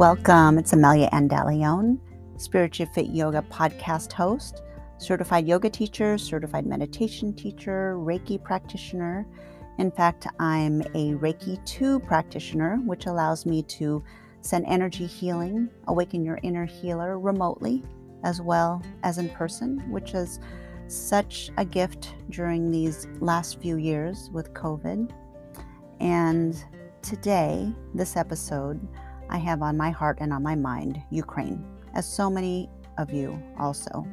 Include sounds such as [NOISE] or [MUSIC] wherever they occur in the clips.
Welcome. It's Amelia Andaleon, Spiritual Fit Yoga podcast host, certified yoga teacher, certified meditation teacher, Reiki practitioner. In fact, I'm a Reiki 2 practitioner, which allows me to send energy healing, awaken your inner healer remotely as well as in person, which is such a gift during these last few years with COVID. And today, this episode, I have on my heart and on my mind Ukraine, as so many of you also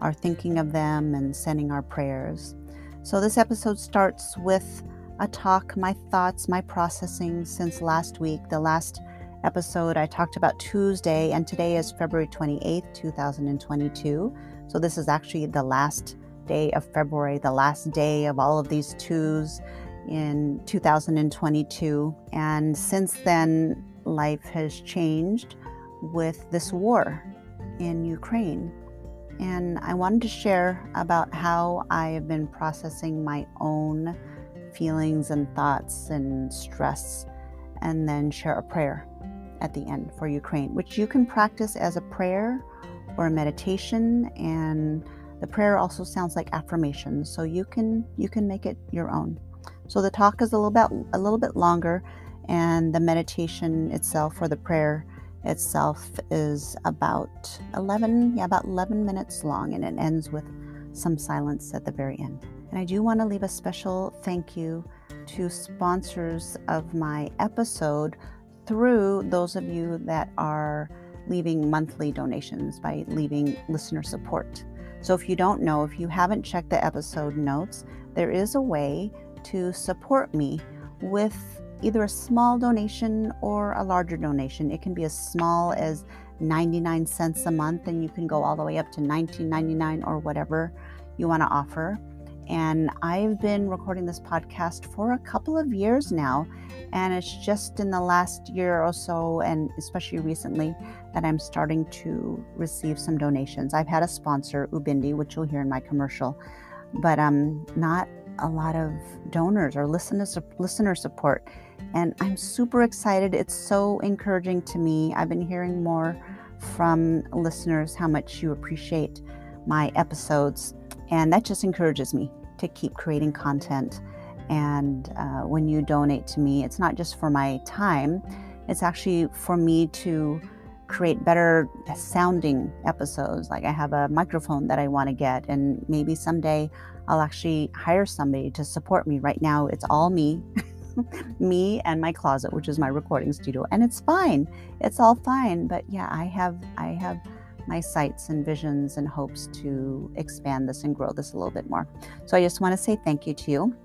are thinking of them and sending our prayers. So, this episode starts with a talk, my thoughts, my processing since last week. The last episode I talked about Tuesday, and today is February 28th, 2022. So, this is actually the last day of February, the last day of all of these twos in 2022. And since then, life has changed with this war in Ukraine. And I wanted to share about how I have been processing my own feelings and thoughts and stress, and then share a prayer at the end for Ukraine, which you can practice as a prayer or a meditation. And the prayer also sounds like affirmation, so you can you can make it your own. So the talk is a little bit a little bit longer, and the meditation itself or the prayer itself is about 11 yeah about 11 minutes long and it ends with some silence at the very end. And i do want to leave a special thank you to sponsors of my episode through those of you that are leaving monthly donations by leaving listener support. So if you don't know if you haven't checked the episode notes there is a way to support me with either a small donation or a larger donation. It can be as small as 99 cents a month, and you can go all the way up to 19.99 or whatever you want to offer. And I've been recording this podcast for a couple of years now, and it's just in the last year or so, and especially recently, that I'm starting to receive some donations. I've had a sponsor, Ubindi, which you'll hear in my commercial, but um, not a lot of donors or listener listener support and I'm super excited. It's so encouraging to me. I've been hearing more from listeners how much you appreciate my episodes, and that just encourages me to keep creating content. And uh, when you donate to me, it's not just for my time, it's actually for me to create better sounding episodes. Like I have a microphone that I want to get, and maybe someday I'll actually hire somebody to support me. Right now, it's all me. [LAUGHS] [LAUGHS] me and my closet, which is my recording studio, and it's fine. It's all fine. But yeah, I have I have my sights and visions and hopes to expand this and grow this a little bit more. So I just want to say thank you to you.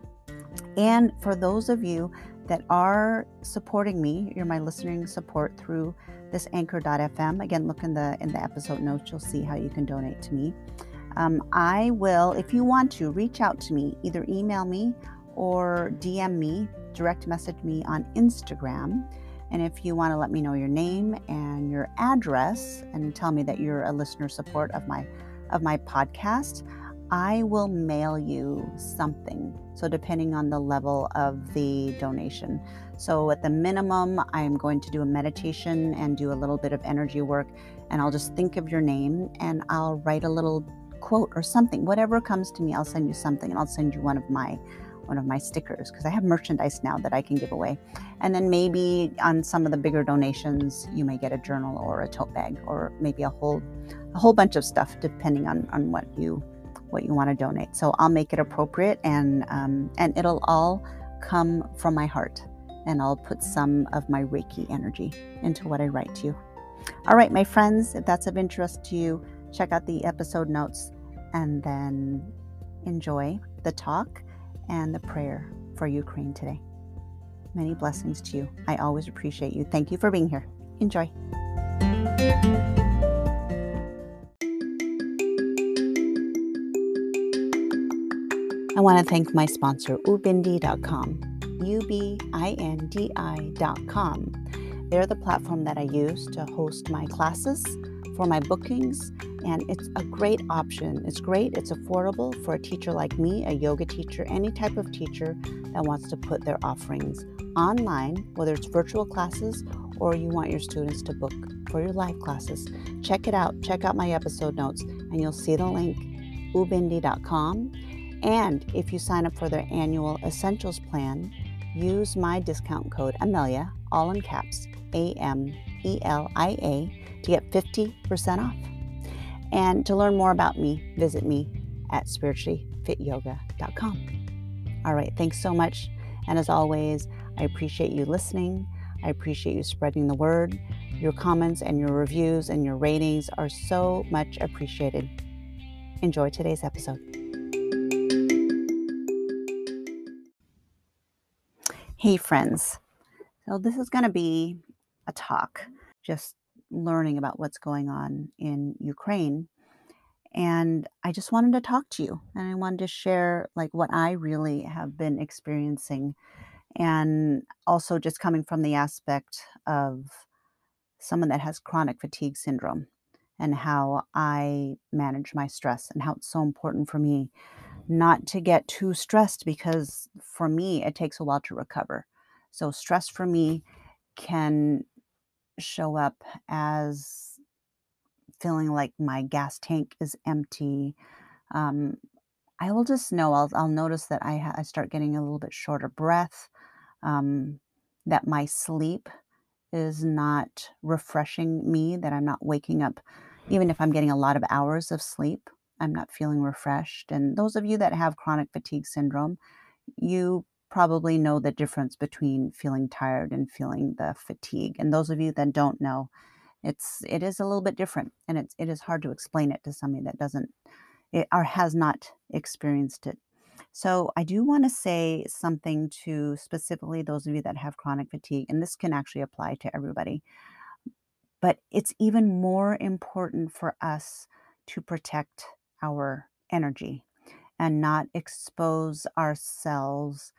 And for those of you that are supporting me, you're my listening support through this anchor.fm. Again, look in the in the episode notes, you'll see how you can donate to me. Um, I will, if you want to, reach out to me, either email me or DM me direct message me on Instagram. And if you want to let me know your name and your address and tell me that you're a listener support of my of my podcast, I will mail you something. So depending on the level of the donation. So at the minimum, I'm going to do a meditation and do a little bit of energy work and I'll just think of your name and I'll write a little quote or something. Whatever comes to me, I'll send you something and I'll send you one of my one of my stickers because I have merchandise now that I can give away. And then maybe on some of the bigger donations, you may get a journal or a tote bag or maybe a whole a whole bunch of stuff depending on on what you what you want to donate. So I'll make it appropriate and um, and it'll all come from my heart. And I'll put some of my Reiki energy into what I write to you. All right, my friends, if that's of interest to you, check out the episode notes and then enjoy the talk and the prayer for Ukraine today. Many blessings to you. I always appreciate you. Thank you for being here. Enjoy. I want to thank my sponsor, ubindi.com, U B I N D I.com. They're the platform that I use to host my classes for my bookings, and it's a great option. It's great, it's affordable for a teacher like me, a yoga teacher, any type of teacher that wants to put their offerings online, whether it's virtual classes or you want your students to book for your live classes, check it out. Check out my episode notes, and you'll see the link ubindi.com. And if you sign up for their annual essentials plan, use my discount code Amelia, all in caps, A M E L I A, to get 50% off. And to learn more about me, visit me at spirituallyfityoga.com. All right, thanks so much. And as always, I appreciate you listening. I appreciate you spreading the word. Your comments and your reviews and your ratings are so much appreciated. Enjoy today's episode. Hey, friends. So, this is going to be a talk, just learning about what's going on in Ukraine. And I just wanted to talk to you and I wanted to share like what I really have been experiencing and also just coming from the aspect of someone that has chronic fatigue syndrome and how I manage my stress and how it's so important for me not to get too stressed because for me it takes a while to recover. So stress for me can show up as feeling like my gas tank is empty. Um, I will just know, I'll, I'll notice that I, ha- I start getting a little bit shorter breath, um, that my sleep is not refreshing me, that I'm not waking up, even if I'm getting a lot of hours of sleep, I'm not feeling refreshed. And those of you that have chronic fatigue syndrome, you probably know the difference between feeling tired and feeling the fatigue. And those of you that don't know, it's it is a little bit different and it's it is hard to explain it to somebody that doesn't it, or has not experienced it. So I do want to say something to specifically those of you that have chronic fatigue, and this can actually apply to everybody. But it's even more important for us to protect our energy and not expose ourselves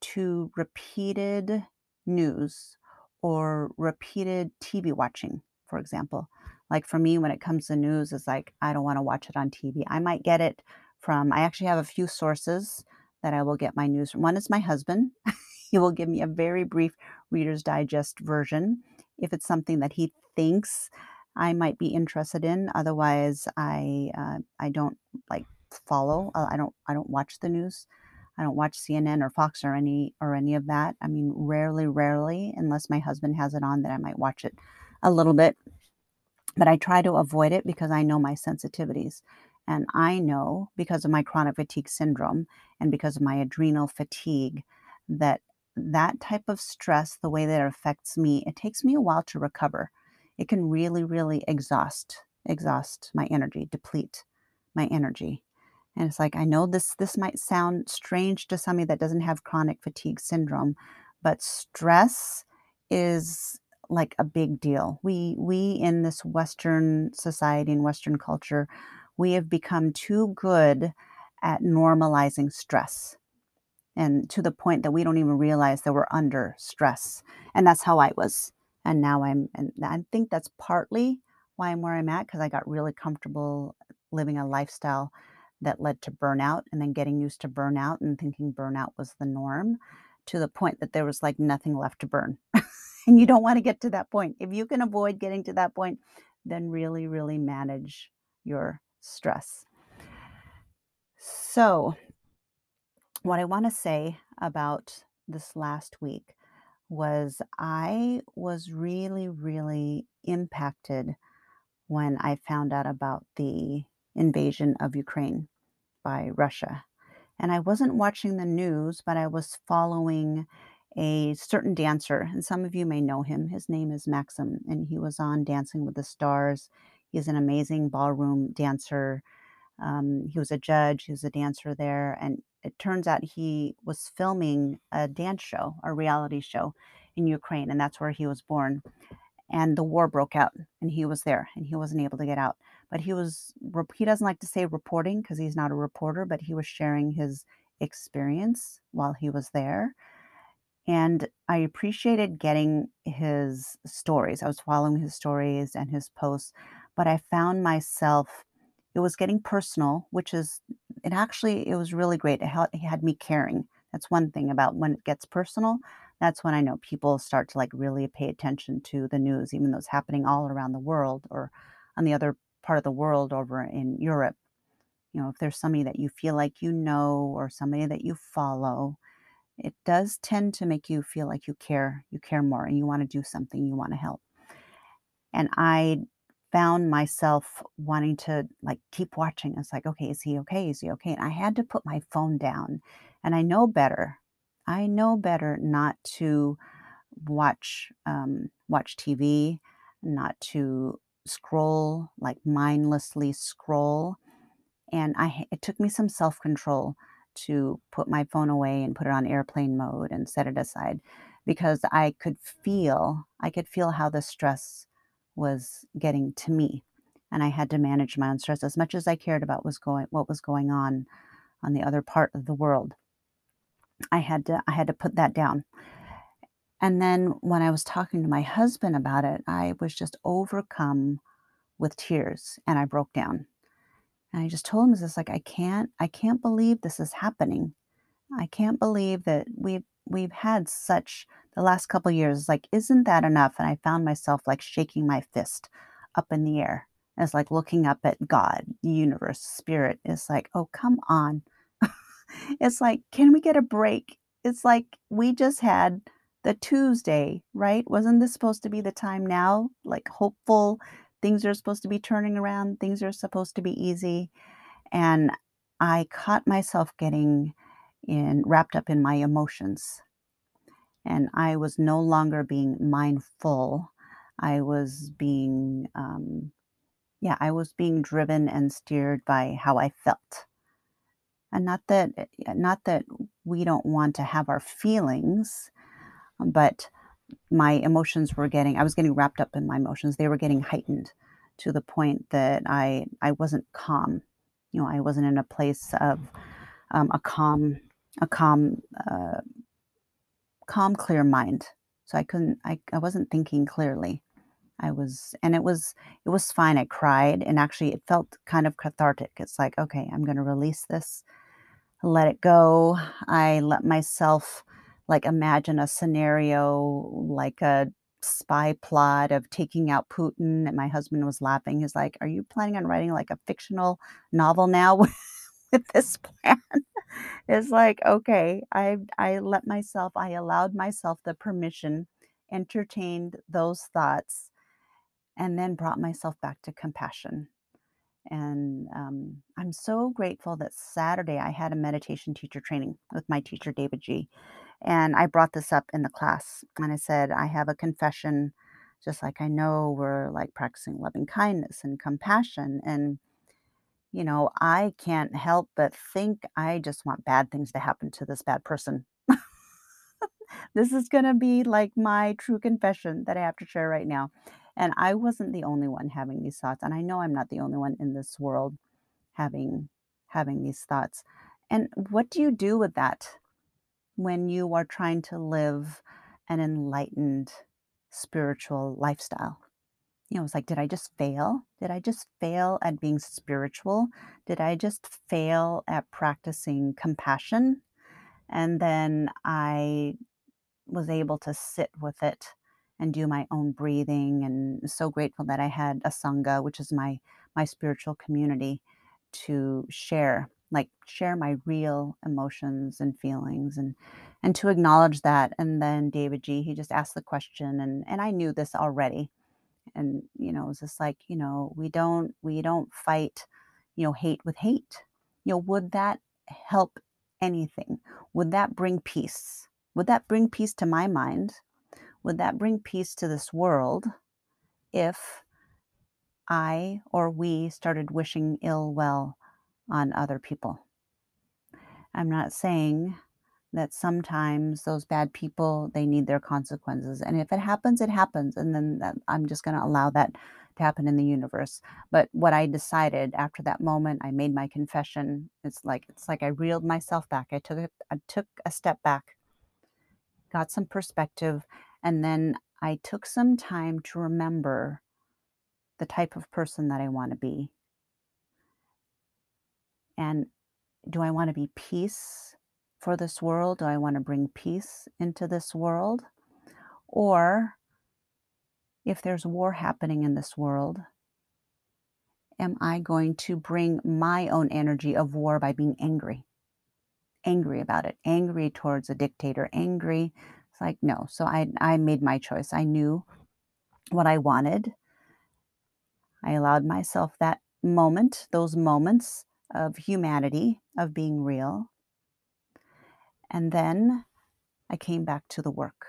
to repeated news or repeated TV watching, for example. Like for me, when it comes to news, it's like, I don't want to watch it on TV. I might get it from, I actually have a few sources that I will get my news from. One is my husband. [LAUGHS] he will give me a very brief Reader's Digest version if it's something that he thinks I might be interested in. Otherwise, I uh, I don't like follow. Uh, I don't I don't watch the news. I don't watch CNN or Fox or any or any of that. I mean, rarely, rarely, unless my husband has it on, that I might watch it a little bit. But I try to avoid it because I know my sensitivities. And I know because of my chronic fatigue syndrome and because of my adrenal fatigue that that type of stress, the way that it affects me, it takes me a while to recover. It can really, really exhaust, exhaust my energy, deplete my energy. And it's like I know this this might sound strange to somebody that doesn't have chronic fatigue syndrome, but stress is like a big deal. We we in this western society and western culture, we have become too good at normalizing stress. And to the point that we don't even realize that we're under stress. And that's how I was. And now I'm and I think that's partly why I'm where I'm at because I got really comfortable living a lifestyle that led to burnout and then getting used to burnout and thinking burnout was the norm to the point that there was like nothing left to burn. [LAUGHS] and you don't want to get to that point. If you can avoid getting to that point, then really, really manage your stress. So, what I want to say about this last week was I was really, really impacted when I found out about the invasion of Ukraine by Russia. And I wasn't watching the news, but I was following a certain dancer, and some of you may know him. His name is Maksim, and he was on Dancing with the Stars. He's an amazing ballroom dancer. Um, he was a judge, he was a dancer there, and it turns out he was filming a dance show, a reality show in Ukraine, and that's where he was born and the war broke out and he was there and he wasn't able to get out but he was he doesn't like to say reporting because he's not a reporter but he was sharing his experience while he was there and i appreciated getting his stories. I was following his stories and his posts but i found myself it was getting personal which is it actually it was really great. It had, it had me caring. That's one thing about when it gets personal that's when I know people start to like really pay attention to the news, even though it's happening all around the world or on the other part of the world over in Europe. You know, if there's somebody that you feel like you know or somebody that you follow, it does tend to make you feel like you care, you care more and you want to do something, you want to help. And I found myself wanting to like keep watching. It's like, okay, is he okay? Is he okay? And I had to put my phone down. And I know better. I know better not to watch um, watch TV, not to scroll like mindlessly scroll. And I it took me some self control to put my phone away and put it on airplane mode and set it aside because I could feel I could feel how the stress was getting to me and I had to manage my own stress as much as I cared about was going what was going on on the other part of the world. I had to I had to put that down. And then when I was talking to my husband about it, I was just overcome with tears and I broke down. And I just told him this like I can't I can't believe this is happening. I can't believe that we've we've had such the last couple years like isn't that enough? And i found myself like shaking my fist up in the air. As like looking up at god the universe spirit. Is like oh come on. [LAUGHS] It's like can we get a break? It's like we just had the tuesday right wasn't this supposed to be the time now like hopeful things are supposed to be turning around things are supposed to be easy and i caught myself getting in wrapped up in my emotions and I was no longer being mindful. I was being, um, yeah, I was being driven and steered by how I felt. And not that, eh, not that we don't want to have our feelings, but my emotions were getting, I was getting wrapped up in my emotions. They were getting heightened to the point that I, I wasn't calm. You know, I wasn't in a place of um, a calm, a calm uh, calm, clear mind. So I couldn't, I, I wasn't thinking clearly. I was, and it was, it was fine. I cried and actually it felt kind of cathartic. It's like, okay, I'm going to release this, let it go. I let myself like imagine a scenario like a spy plot of taking out Putin. And my husband was laughing. He's like, Are you planning on writing like a fictional novel now [LAUGHS] with this plan? it's like, okay, I I let myself, I allowed myself the permission, entertained those thoughts, and then brought myself back to compassion. And um, I'm so grateful that Saturday I had a meditation teacher training with my teacher, David G. And I brought this up in the class. And I said, I have a confession, just like I know we're like practicing loving kindness and compassion. And you know, I can't help but think I just want bad things to happen to this bad person. [LAUGHS] this is going to be like my true confession that I have to share right now. And I wasn't the only one having these thoughts, and I know I'm not the only one in this world having having these thoughts. And what do you do with that when you are trying to live an enlightened spiritual lifestyle? you know, it's like, did I just fail? Did I just fail at being spiritual? Did I just fail at practicing compassion? And then I was able to sit with it and do my own breathing and so grateful that I had a sangha, which is my my spiritual community to share like share my real emotions and feelings and and to acknowledge that and then David G he just asked the question and and I knew this already. And you know it's just like you know we don't we don't fight you know hate with hate. You know would that help anything? Would that bring peace? Would that bring peace to my mind? Would that bring peace to this world if i or we started wishing ill well on other people. I'm not saying that sometimes those bad people they need their consequences and if it happens it happens and then that, i'm just going to allow that to happen in the universe. But what i decided after that moment i made my confession. It's like it's like i reeled myself back. I took it i took a step back got some perspective and then i took some time to remember the type of person that i want to be and do i want to be peace for this world? Do I want to bring peace into this world? Or if there's war happening in this world, am I going to bring my own energy of war by being angry? Angry about it, angry towards a dictator, angry. It's like, no. So I, I made my choice. I knew what I wanted. I allowed myself that moment, those moments of humanity, of being real. And then I came back to the work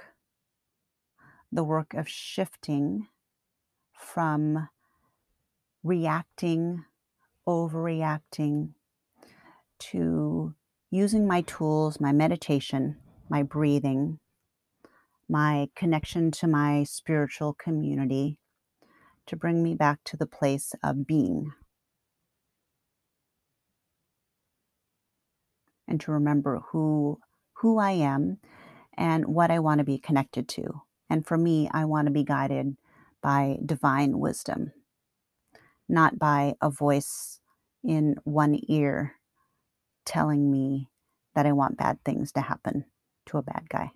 the work of shifting from reacting, overreacting, to using my tools, my meditation, my breathing, my connection to my spiritual community to bring me back to the place of being. And to remember who who I am and what I want to be connected to. And for me, I want to be guided by divine wisdom, not by a voice in one ear telling me that I want bad things to happen to a bad guy.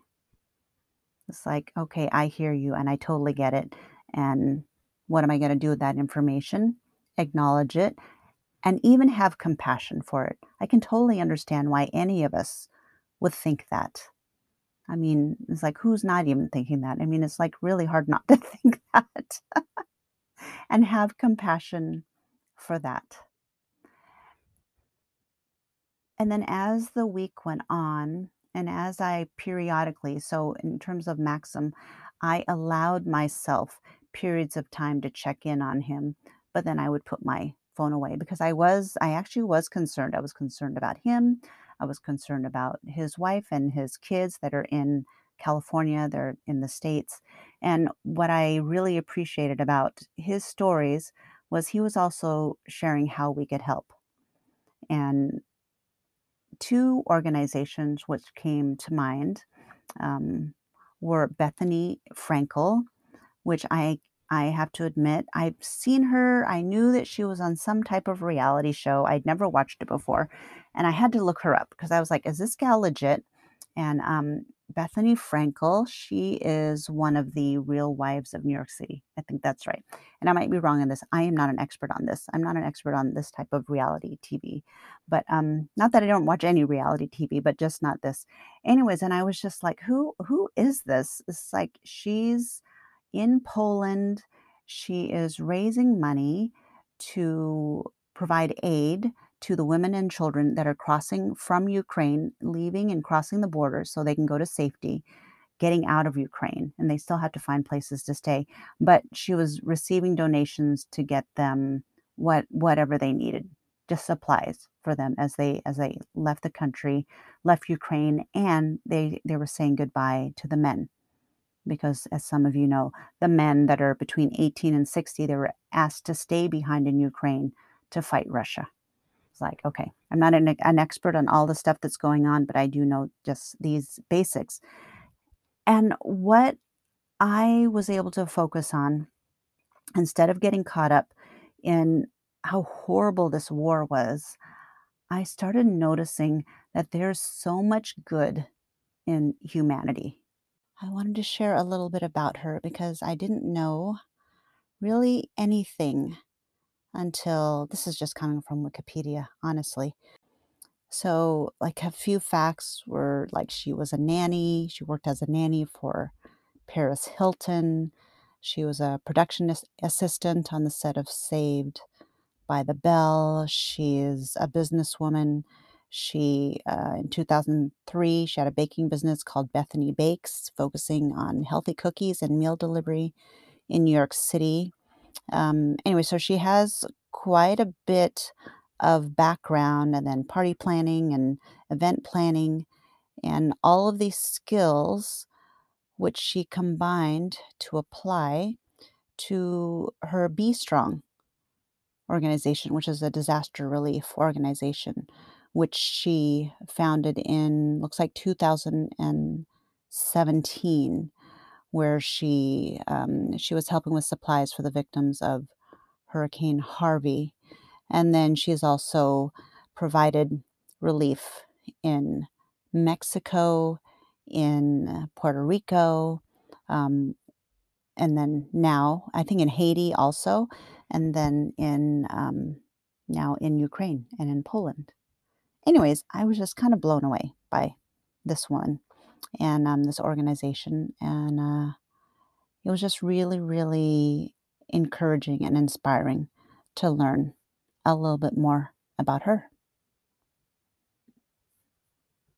It's like, okay, I hear you and I totally get it. And what am I going to do with that information? Acknowledge it and even have compassion for it. I can totally understand why any of us would think that. I mean, it's like, who's not even thinking that? I mean, it's like really hard not to [LAUGHS] think that and have compassion for that. And then as the week went on, and as I periodically, so in terms of Maksim, I allowed myself periods of time to check in on him, but then I would put my phone away because I was, I actually was concerned. I was concerned about him. I was concerned about his wife and his kids that are in California, they're in the States. And what I really appreciated about his stories was he was also sharing how we could help. And two organizations which came to mind um, were Bethenny Frankel, which I I have to admit, I've seen her. I knew that she was on some type of reality show. I'd never watched it before. And I had to look her up because I was like, is this gal legit? And um, Bethenny Frankel, she is one of the real wives of New York City. I think that's right. And I might be wrong in this. I am not an expert on this. I'm not an expert on this type of reality TV. But um, not that I don't watch any reality TV, but just not this. Anyways, and I was just like, who who is this? It's like she's in Poland. She is raising money to provide aid to the women and children that are crossing from Ukraine, leaving and crossing the border so they can go to safety, getting out of Ukraine. And they still have to find places to stay. But she was receiving donations to get them what whatever they needed, just supplies for them as they as they left the country, left Ukraine, and they they were saying goodbye to the men because as some of you know, the men that are between 18 and 60, they were asked to stay behind in Ukraine to fight Russia. It's like, okay, I'm not an, an expert on all the stuff that's going on, but I do know just these basics. And what I was able to focus on, instead of getting caught up in how horrible this war was, I started noticing that there's so much good in humanity I wanted to share a little bit about her because I didn't know really anything until this is just coming from Wikipedia, honestly. So, like, a few facts were like she was a nanny, she worked as a nanny for Paris Hilton, she was a production assistant on the set of Saved by the Bell, she is a businesswoman. She, uh, in 2003, she had a baking business called Bethenny Bakes, focusing on healthy cookies and meal delivery in New York City. Um, anyway, so she has quite a bit of background and then party planning and event planning and all of these skills which she combined to apply to her BStrong organization, which is a disaster relief organization which she founded in looks like 2017 where she um, she was helping with supplies for the victims of hurricane harvey and then she's also provided relief in Mexico, in Puerto Rico, um, and then now I think in Haiti also, and then in um, now in Ukraine and in Poland. Anyways, I was just kind of blown away by this one and um, this organization, and uh, it was just really, really encouraging and inspiring to learn a little bit more about her.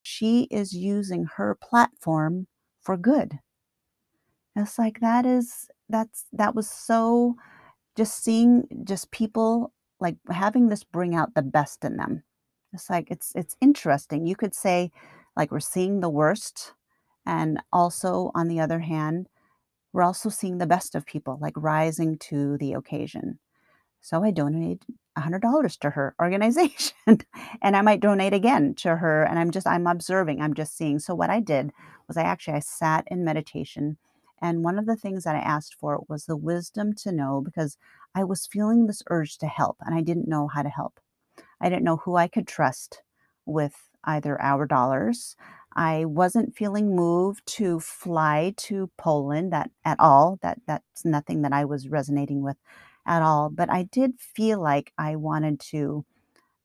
She is using her platform for good. It's like that is that's that was so just seeing just people like having this bring out the best in them. It's like it's it's interesting. You could say like we're seeing the worst and also on the other hand, we're also seeing the best of people like rising to the occasion. So I donated $100 to her [LAUGHS] organization and I might donate again to her and I'm just I'm observing, I'm just seeing. So what I did was I actually I sat in meditation and one of the things that I asked for was the wisdom to know because I was feeling this urge to help and I didn't know how to help. I didn't know who I could trust with either our dollars. I wasn't feeling moved to fly to Poland that at all. That that's nothing that I was resonating with at all. But I did feel like I wanted to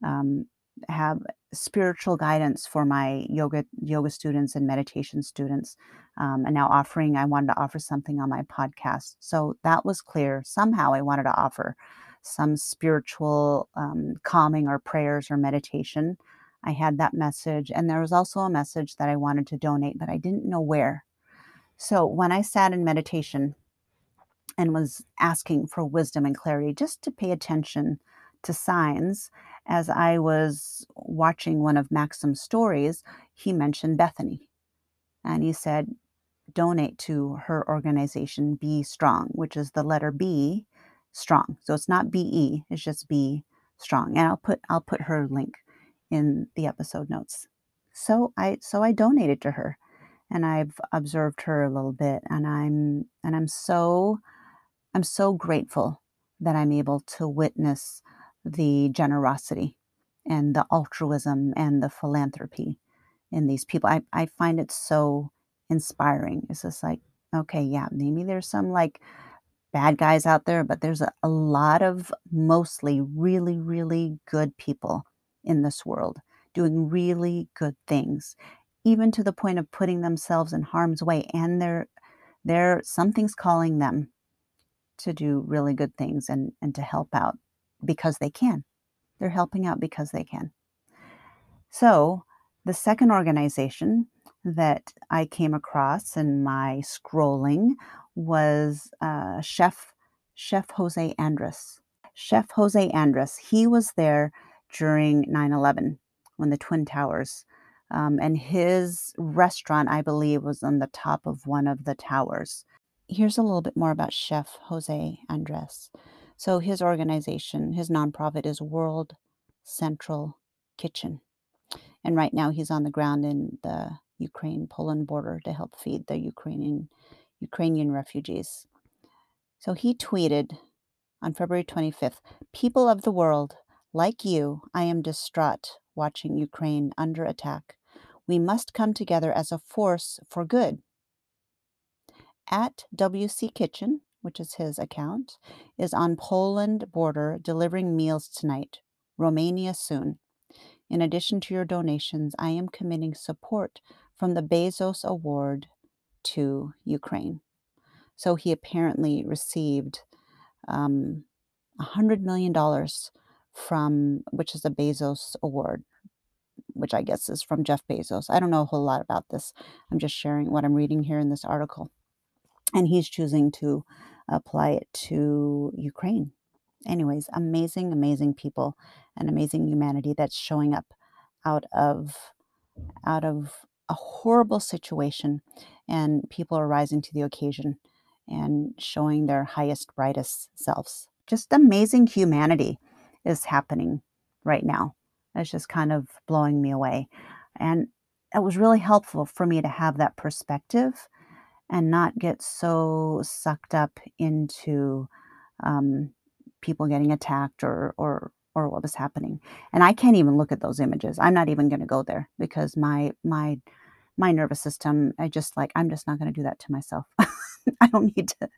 um, have spiritual guidance for my yoga yoga students and meditation students. Um, and now offering, I wanted to offer something on my podcast. So that was clear. Somehow I wanted to offer some spiritual um, calming or prayers or meditation I had that message. And there was also a message that I wanted to donate, but I didn't know where. So when I sat in meditation and was asking for wisdom and clarity, just to pay attention to signs, as I was watching one of Maksim's stories, he mentioned Bethenny. And he said, donate to her organization, BStrong, which is the letter B, strong. So it's not BE, it's just Be Strong. And I'll put I'll put her link in the episode notes. So I so I donated to her and I've observed her a little bit and I'm and I'm so I'm so grateful that I'm able to witness the generosity and the altruism and the philanthropy in these people. I, I find it so inspiring. It's just like, okay, yeah, maybe there's some like bad guys out there, but there's a, a lot of mostly really, really good people in this world, doing really good things, even to the point of putting themselves in harm's way. And they're, something's calling them to do really good things and, and to help out because they can. They're helping out because they can. So, the second organization that I came across in my scrolling was uh, Chef Chef Jose Andres. Chef Jose Andres. He was there during 9 11 when the Twin Towers. Um, and his restaurant, I believe, was on the top of one of the towers. Here's a little bit more about Chef Jose Andres. So, his organization, his nonprofit is World Central Kitchen. And right now, he's on the ground in the Ukraine Poland border to help feed the Ukrainian, Ukrainian refugees. So, he tweeted on February 25th People of the world, like you, I am distraught watching Ukraine under attack. We must come together as a force for good. At WC Kitchen, which is his account, is on Poland border delivering meals tonight. Romania soon. In addition to your donations, I am committing support from the Bezos Award to Ukraine. So he apparently received um, $100 million from which is a Bezos award, which I guess is from Jeff Bezos. I don't know a whole lot about this. I'm just sharing what I'm reading here in this article. And he's choosing to apply it to Ukraine. Anyways, amazing, amazing people and amazing humanity that's showing up out of out of a horrible situation and people are rising to the occasion and showing their highest brightest selves just amazing humanity is happening right now. It's just kind of blowing me away. And it was really helpful for me to have that perspective and not get so sucked up into um, people getting attacked or, or or what was happening. And I can't even look at those images. I'm not even going to go there because my my my nervous system, I just like I'm just not going to do that to myself. [LAUGHS] I don't need to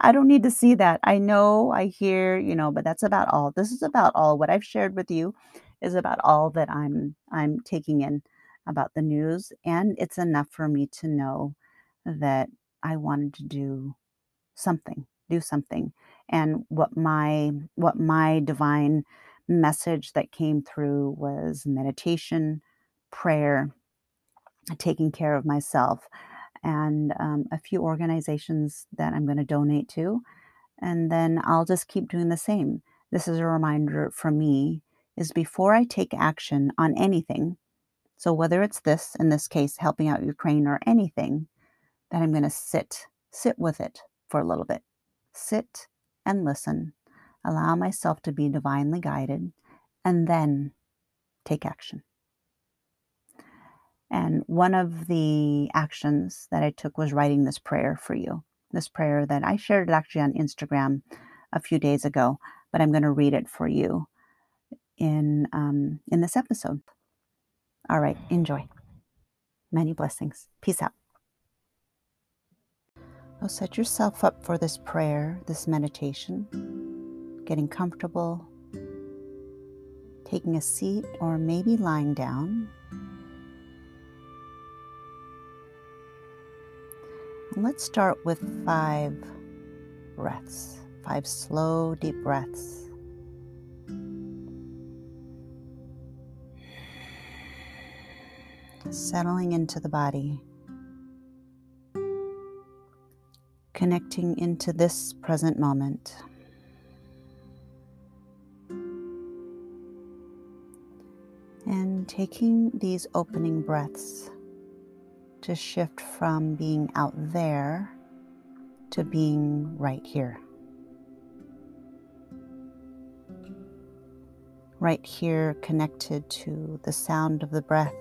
I don't need to see that. I know, I hear, you know, but that's about all. This is about all what I've shared with you is about all that I'm I'm taking in about the news and it's enough for me to know that I wanted to do something, do something. And what my what my divine message that came through was meditation, prayer, taking care of myself, and um, a few organizations that I'm going to donate to. And then I'll just keep doing the same. This is a reminder for me is before I take action on anything, so whether it's this, in this case, helping out Ukraine or anything, that I'm going to sit, sit with it for a little bit. Sit and listen. Allow myself to be divinely guided and then take action. And one of the actions that I took was writing this prayer for you. This prayer that I shared actually on Instagram a few days ago, but I'm going to read it for you in um, in this episode. All right, enjoy. Many blessings. Peace out. Now set yourself up for this prayer, this meditation, getting comfortable, taking a seat, or maybe lying down. Let's start with five breaths, five slow, deep breaths. Settling into the body. connecting into this present moment. And taking these opening breaths to shift from being out there to being right here. Right here, connected to the sound of the breath,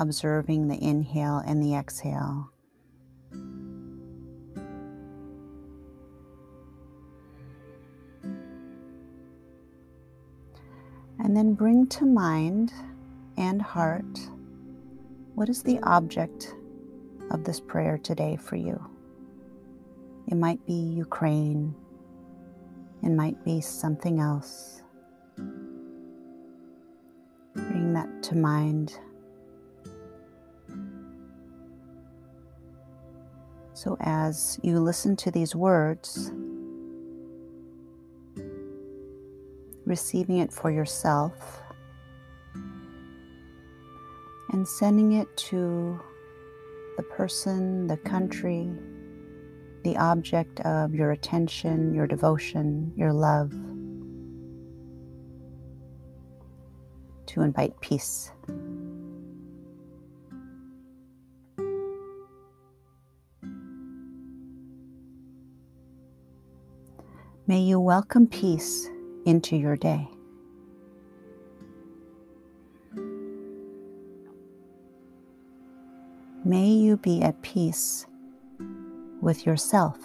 observing the inhale and the exhale. And then bring to mind and heart what is the object of this prayer today for you? It might be Ukraine, it might be something else. Bring that to mind. So, as you listen to these words, receiving it for yourself, and sending it to the person, the country, the object of your attention, your devotion, your love, to invite peace. May you welcome peace into your day. May you be at peace with yourself.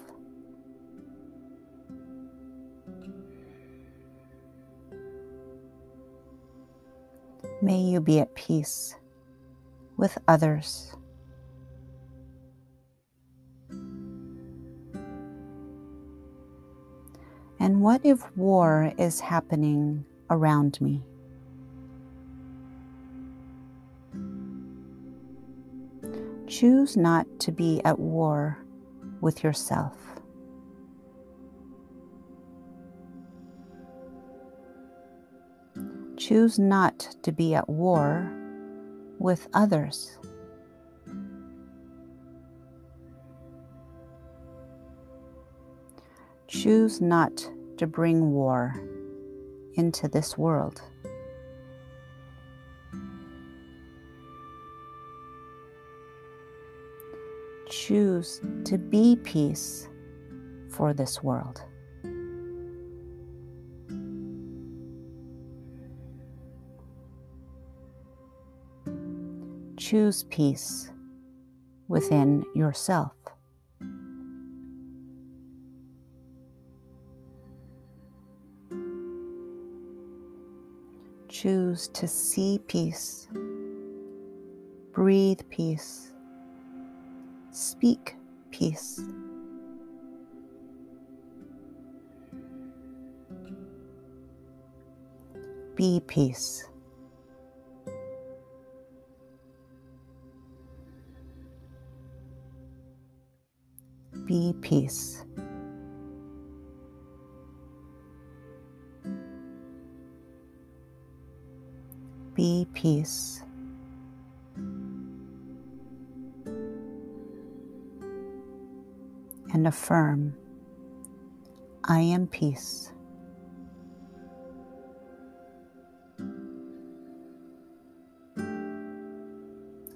May you be at peace with others. And what if war is happening around me? Choose not to be at war with yourself. Choose not to be at war with others. Choose not to bring war into this world. Choose to be peace for this world. Choose peace within yourself. choose to see peace, breathe peace, speak peace. Be peace. Be peace. Be peace. Affirm, I am peace.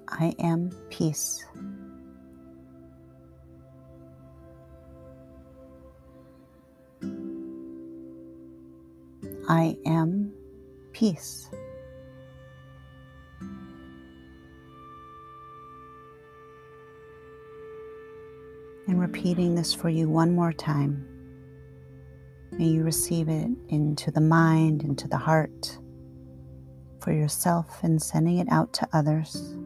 I am peace. Repeating this for you one more time. May you receive it into the mind, into the heart, for yourself, and sending it out to others.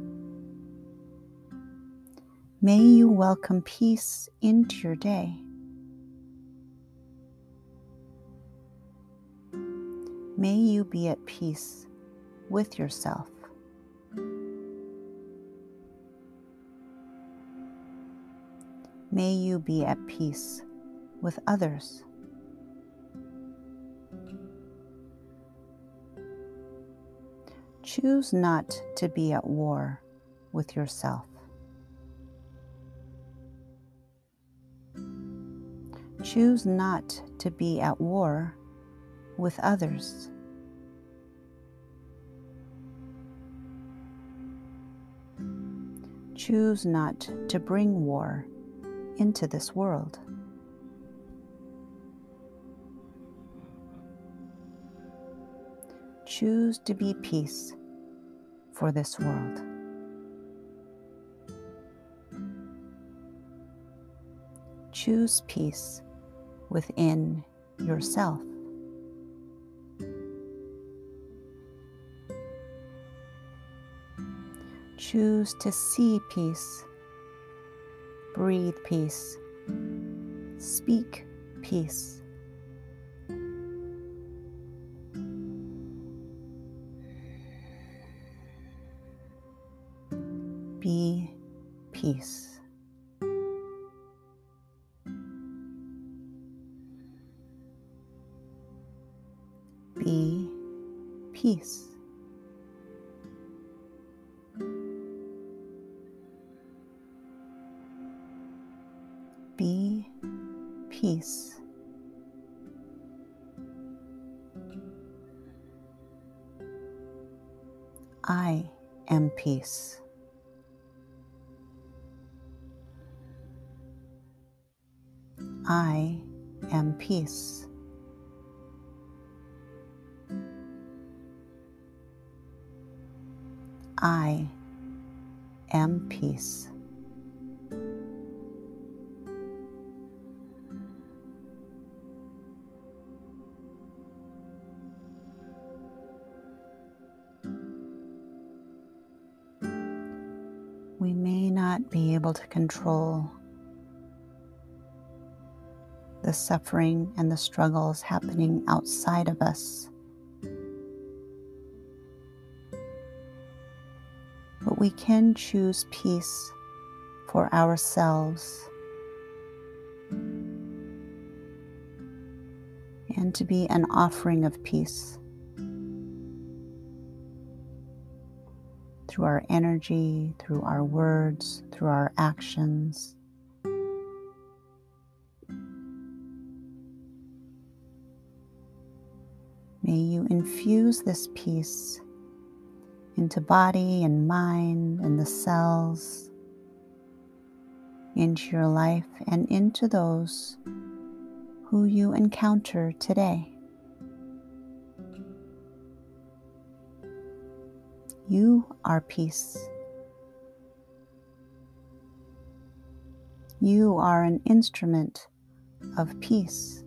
May you welcome peace into your day. May you be at peace with yourself. May you be at peace with others. Choose not to be at war with yourself. Choose not to be at war with others. Choose not to bring war into this world. Choose to be peace for this world. Choose peace within yourself. Choose to see peace, breathe peace, speak peace. Be peace. Be peace. We may not be able to control the suffering and the struggles happening outside of us. But we can choose peace for ourselves and to be an offering of peace through our energy, through our words, through our actions. May you infuse this peace into body and mind and the cells, into your life and into those who you encounter today. You are peace. You are an instrument of peace.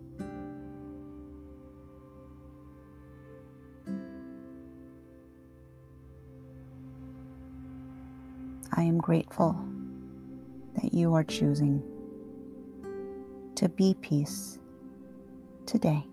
I am grateful that you are choosing to be peace today.